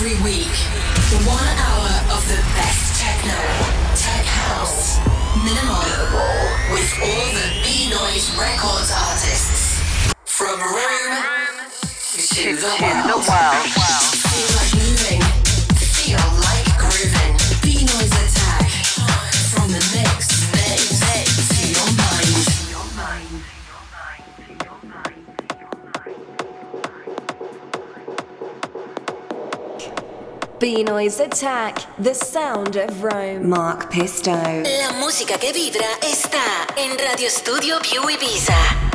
every week. One hour of the best techno, tech house, minimal, with all the Beenoise Records artists. From Rome to the world. Beenoise Attack, the sound of Rome. Mark Pisto. La música que vibra está en Radio Studio Piu Ibiza.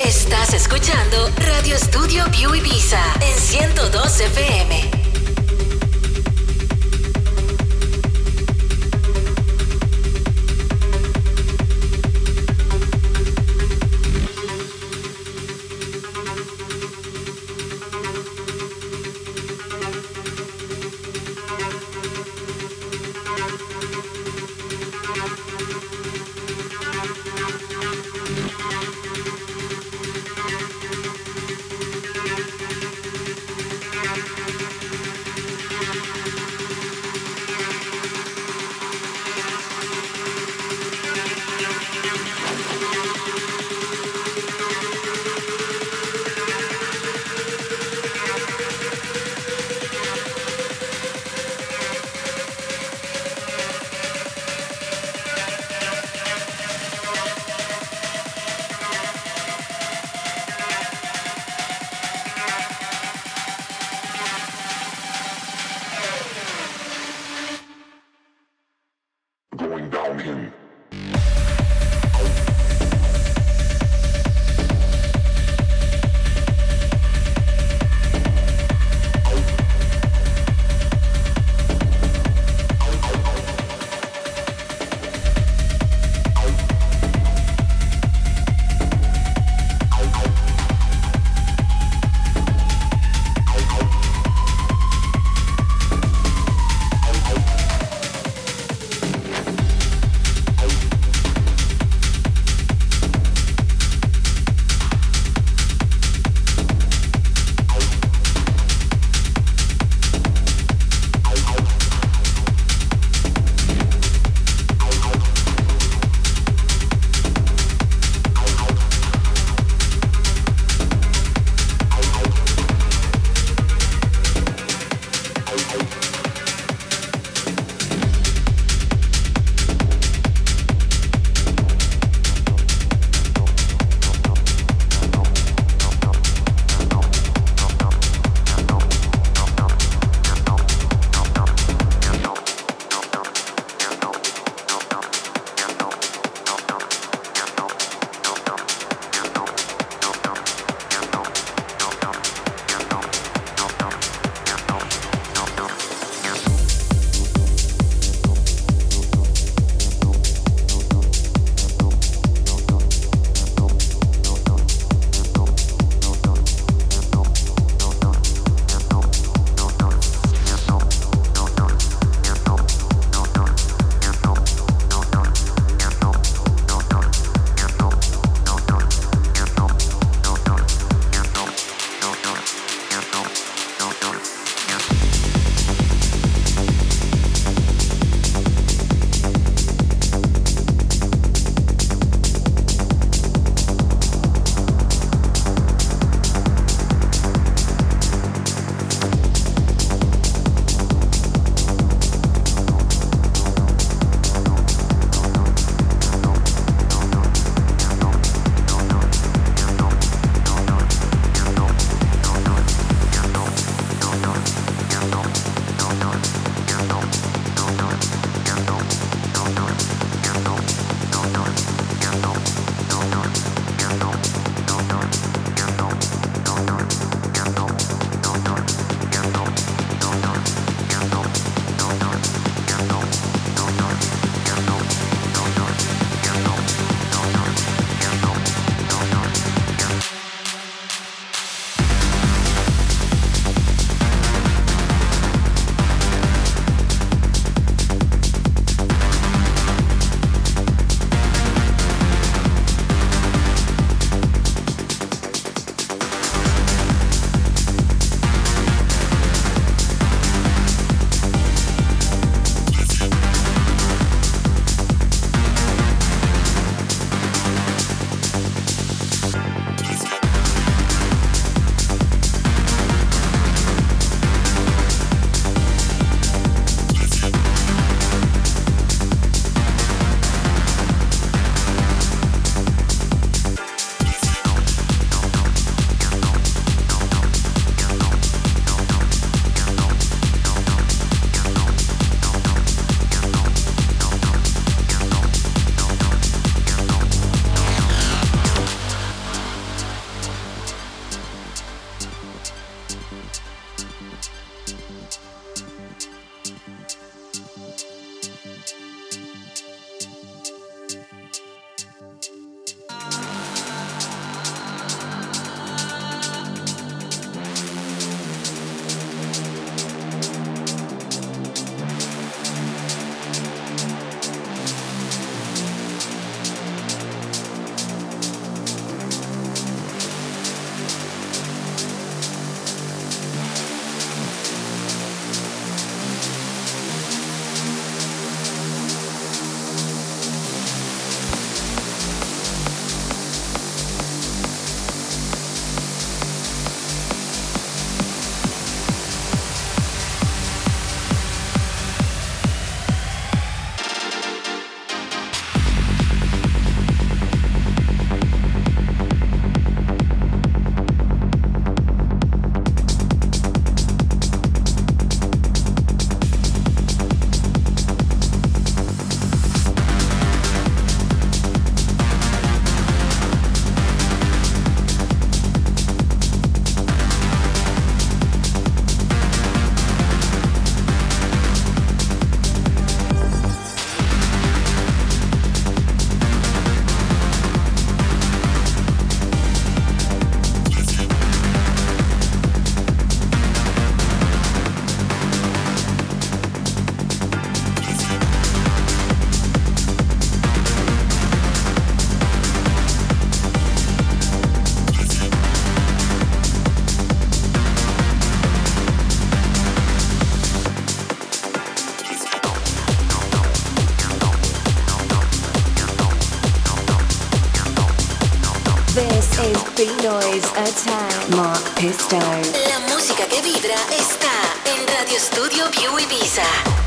Estás escuchando Radio Studio View Ibiza en 102 FM. Mm-hmm. La música que vibra está en Radio Studio View Ibiza.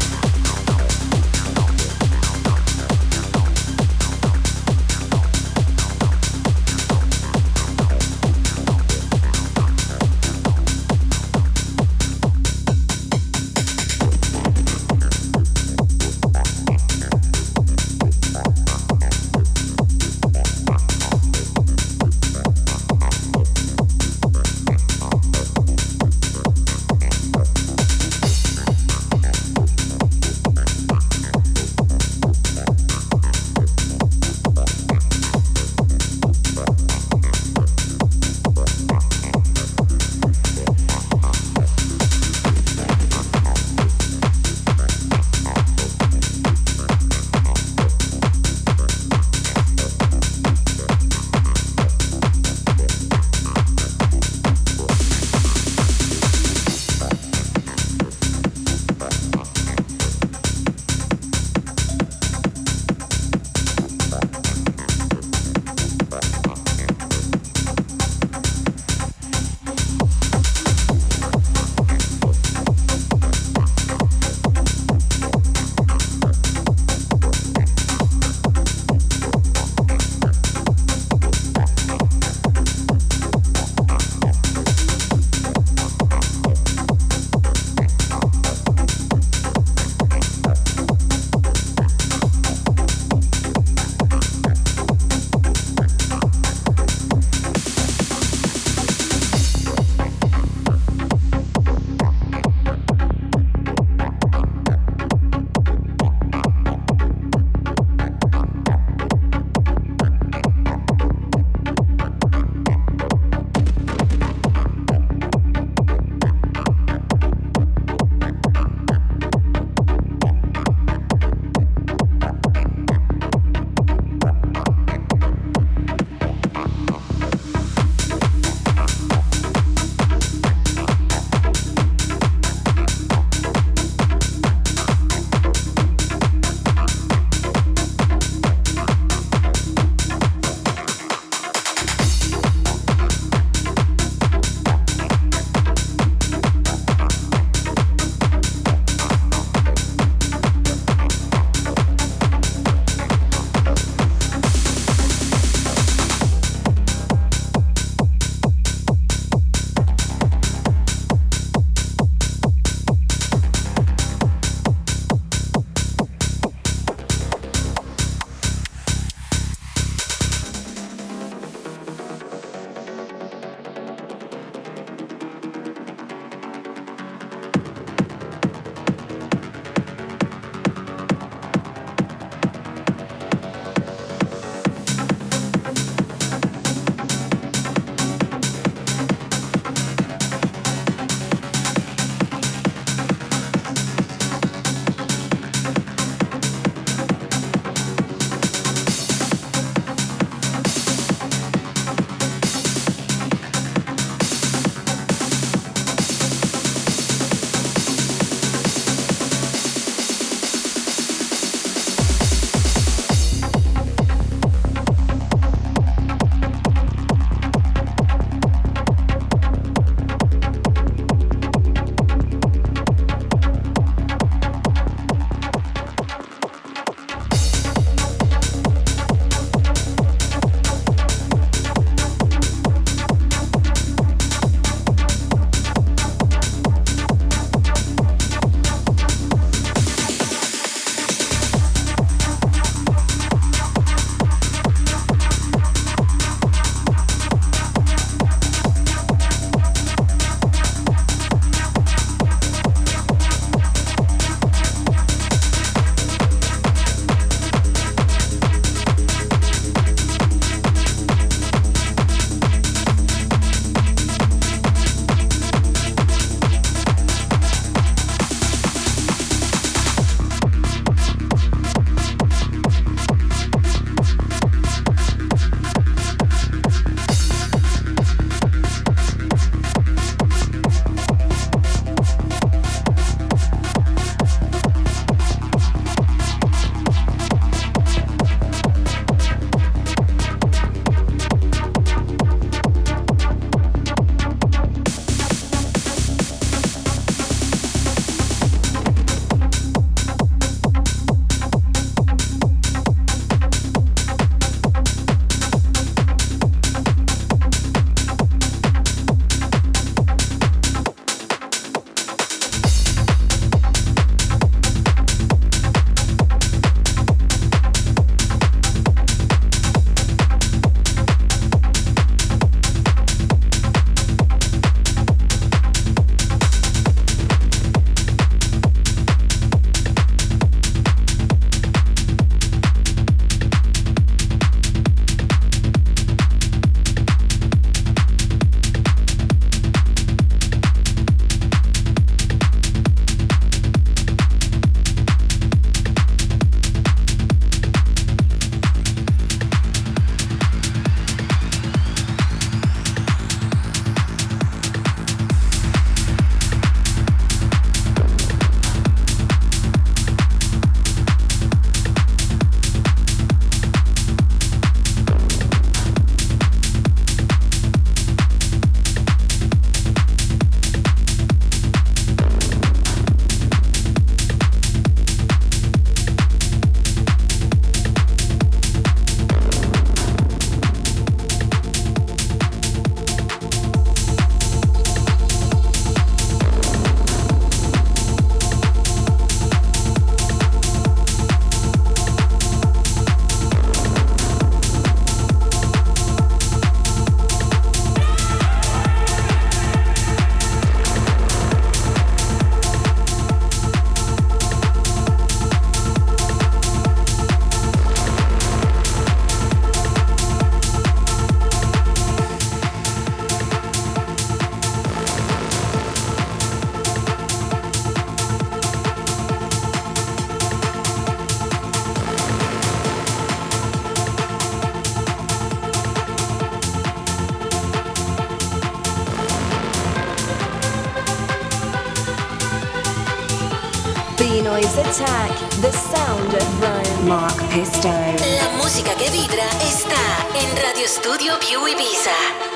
Attack, the sound of Rome. Mark Pisto. La música que vibra está en Radio Studio Piu Ibiza.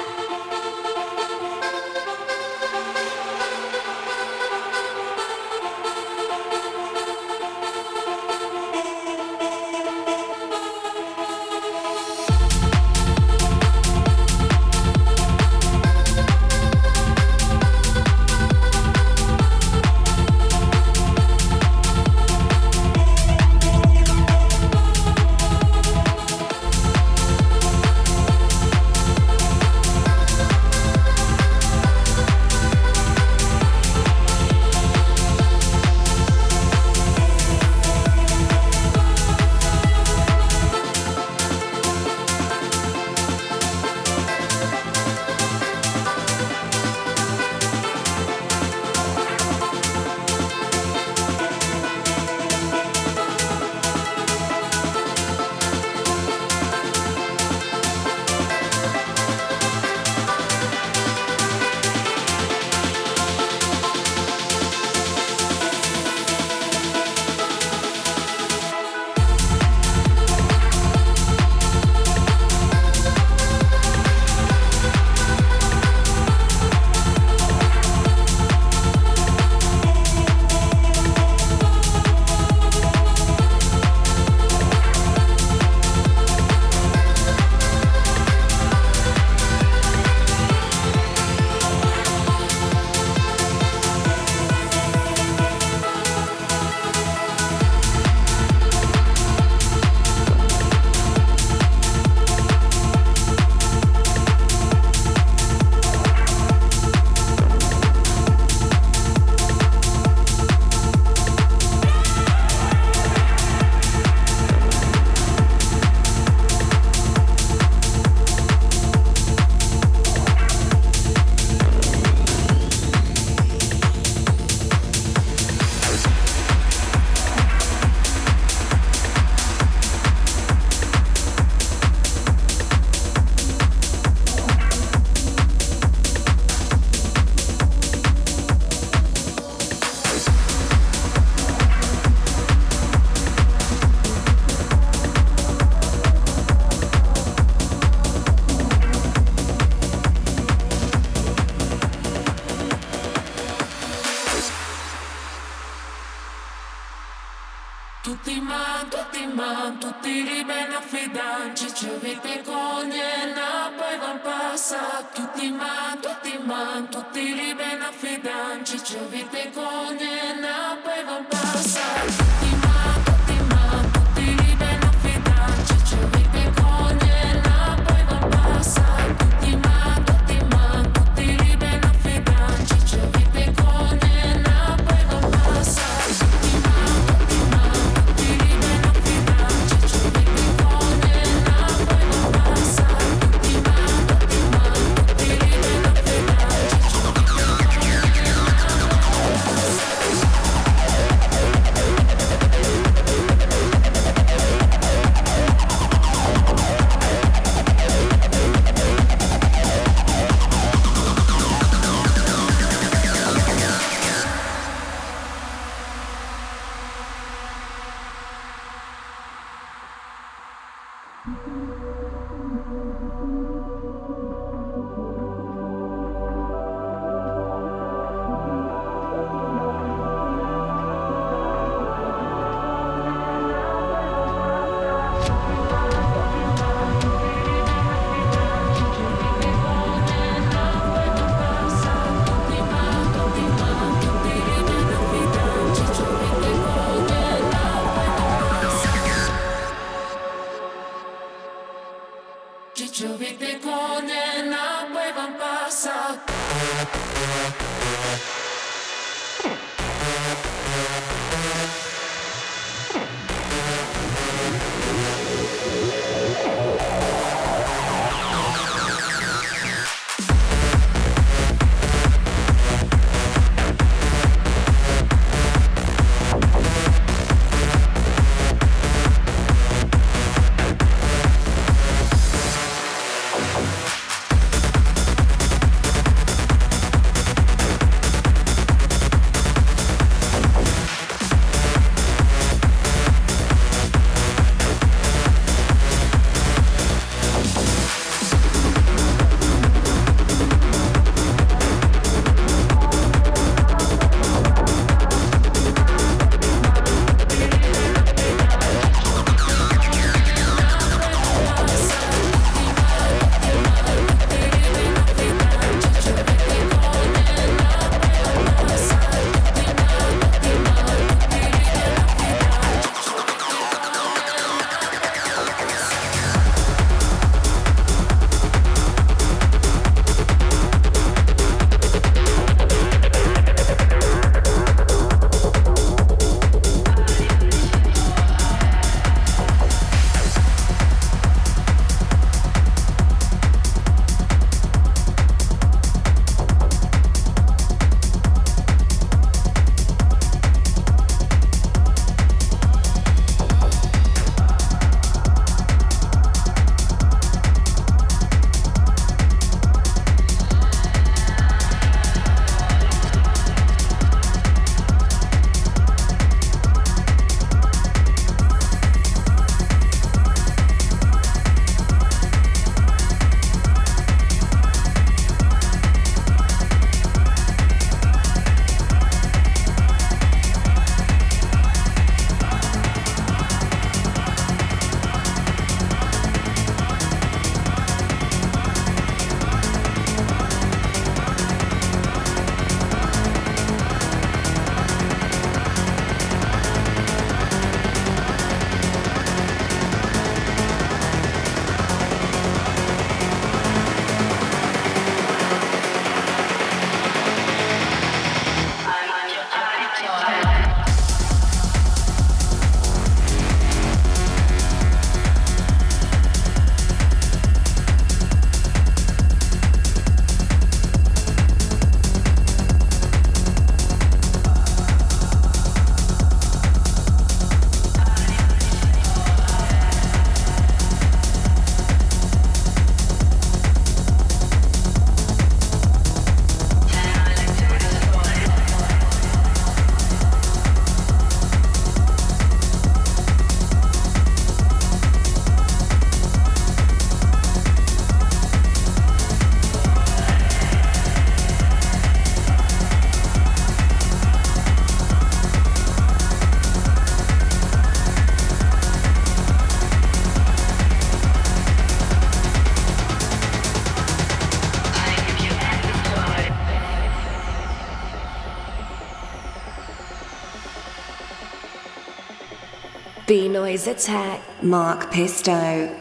Mark Pisto.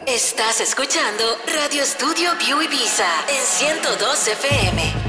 Estás escuchando Radio Studio View Ibiza en 102 FM.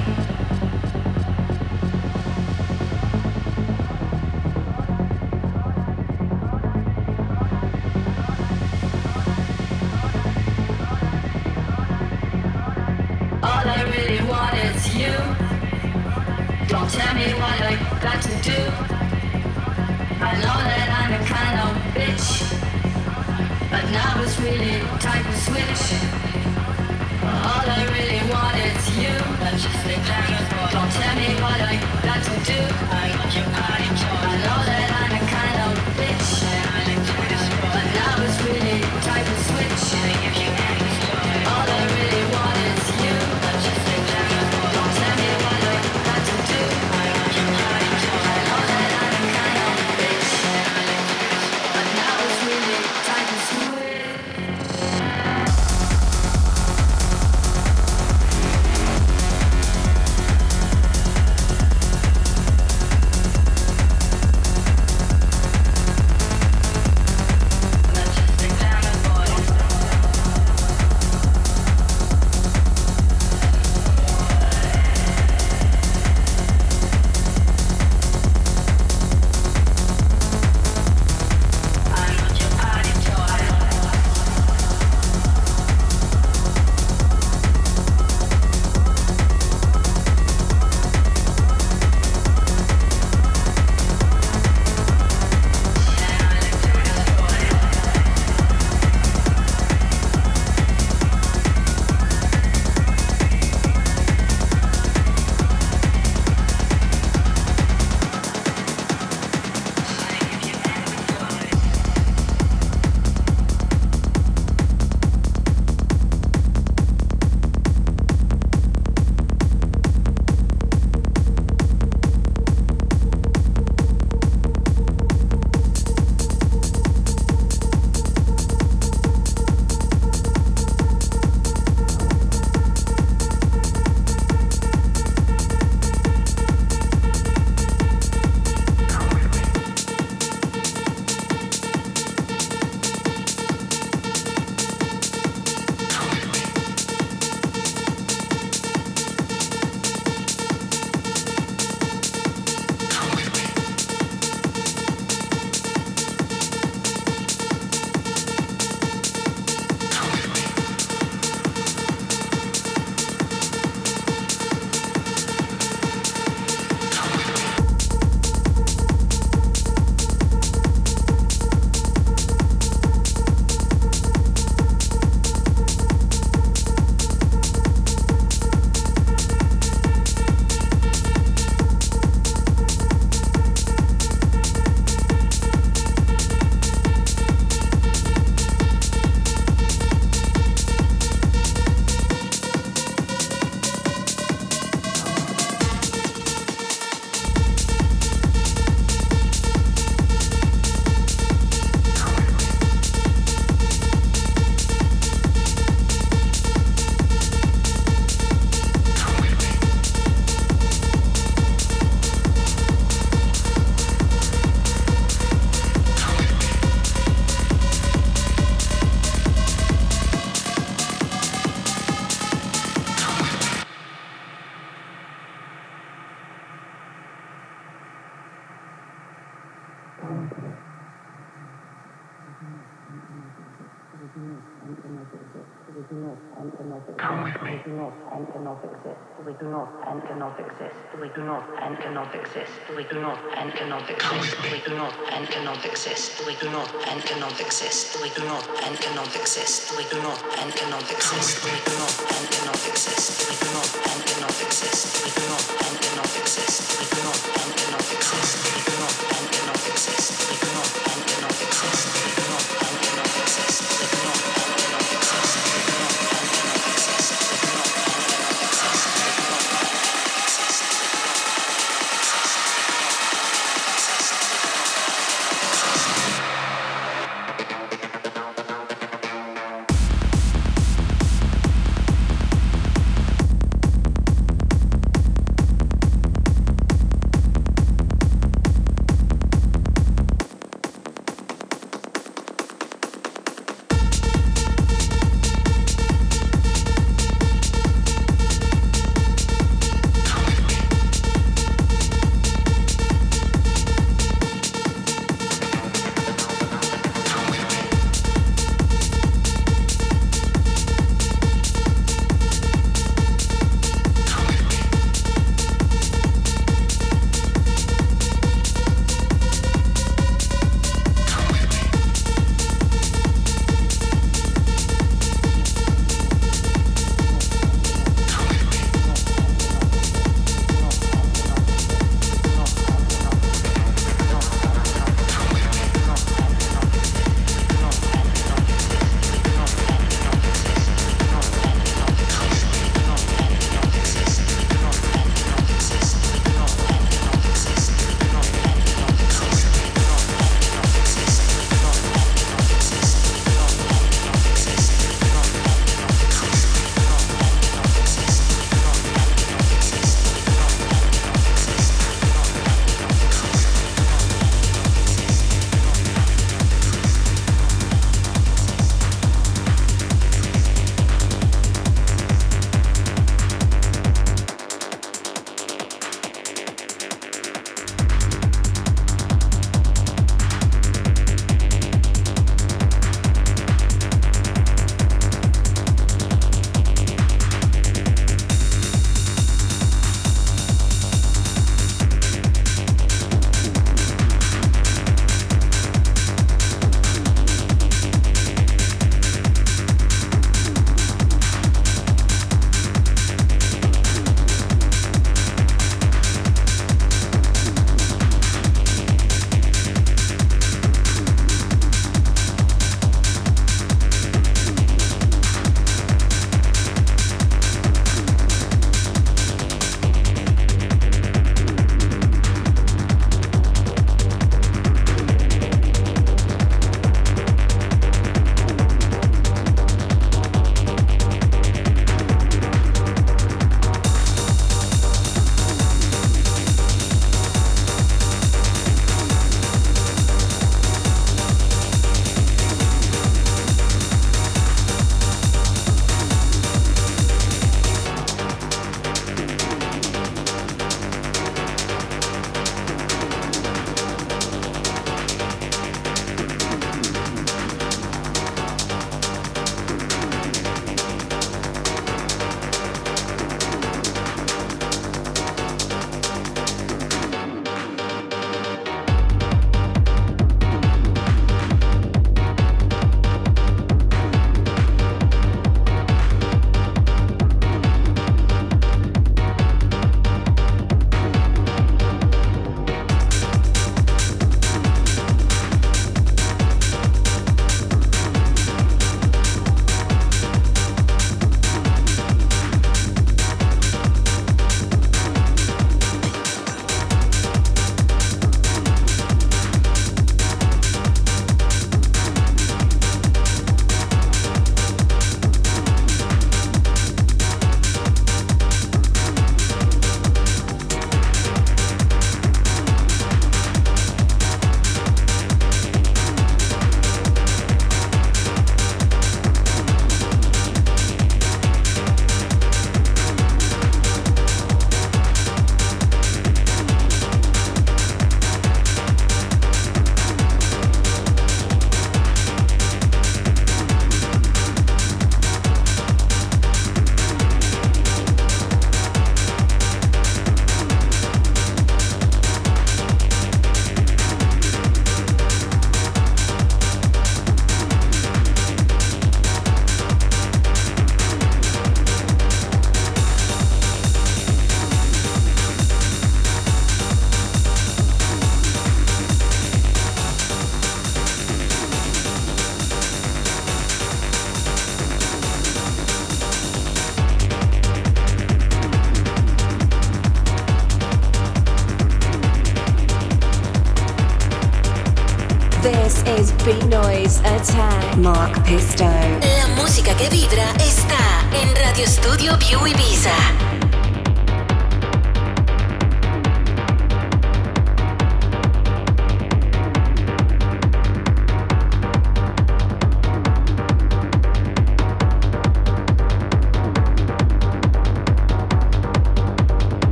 do not and cannot exist. We do not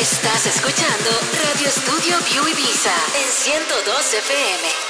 Estás escuchando Radio Studio View Ibiza en 102 FM.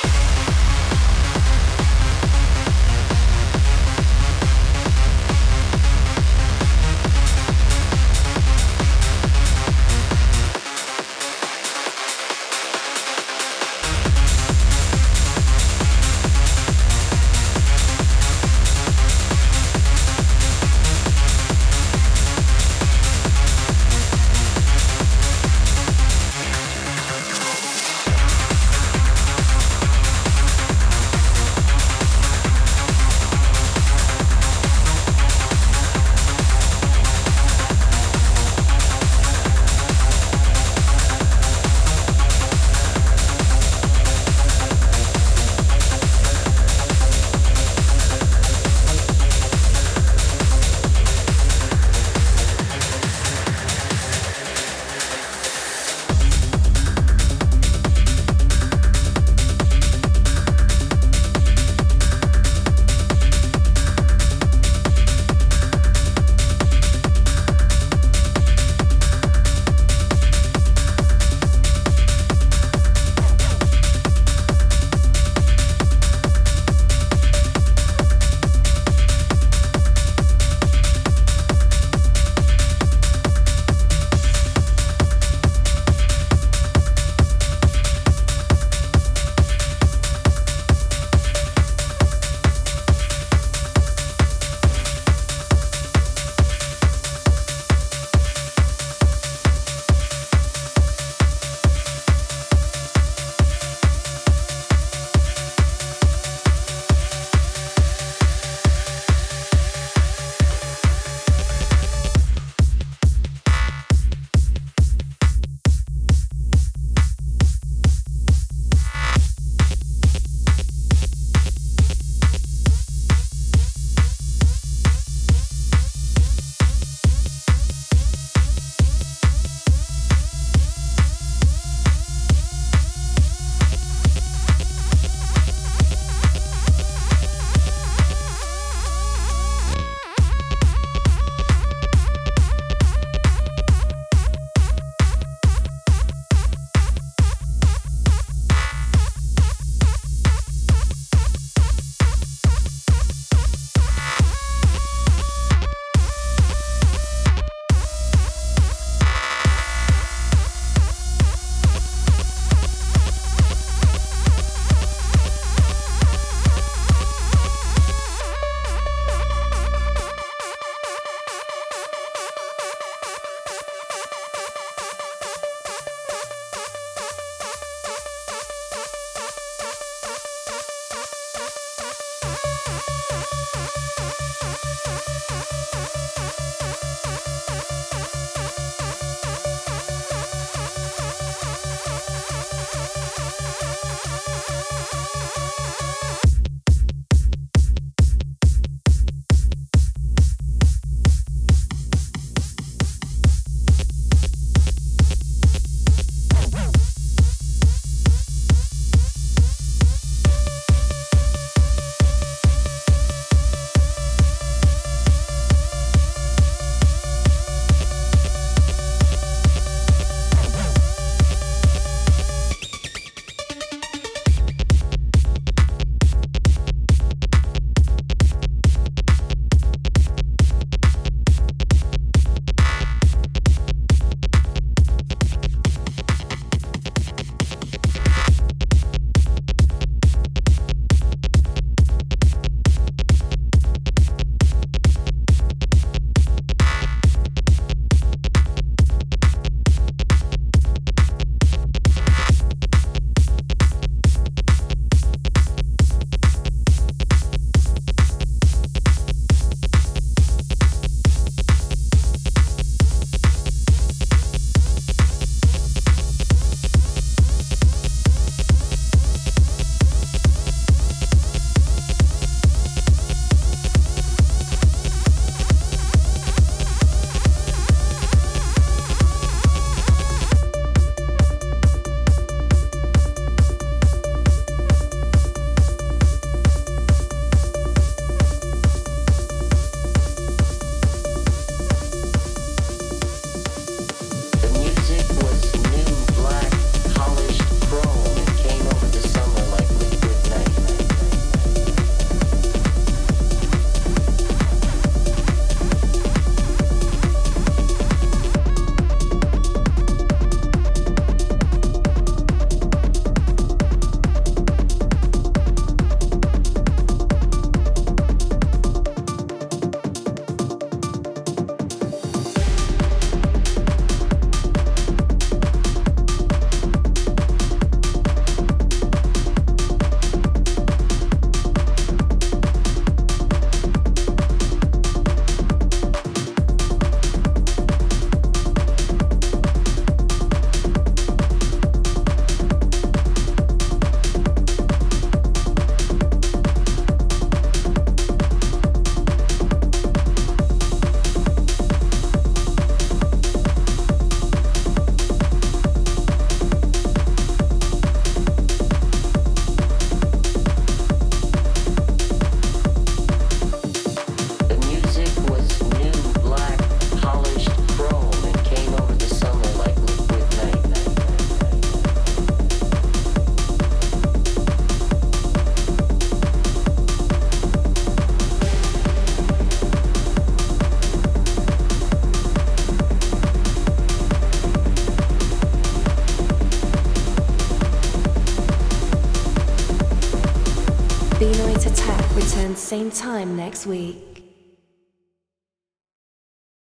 Time next week.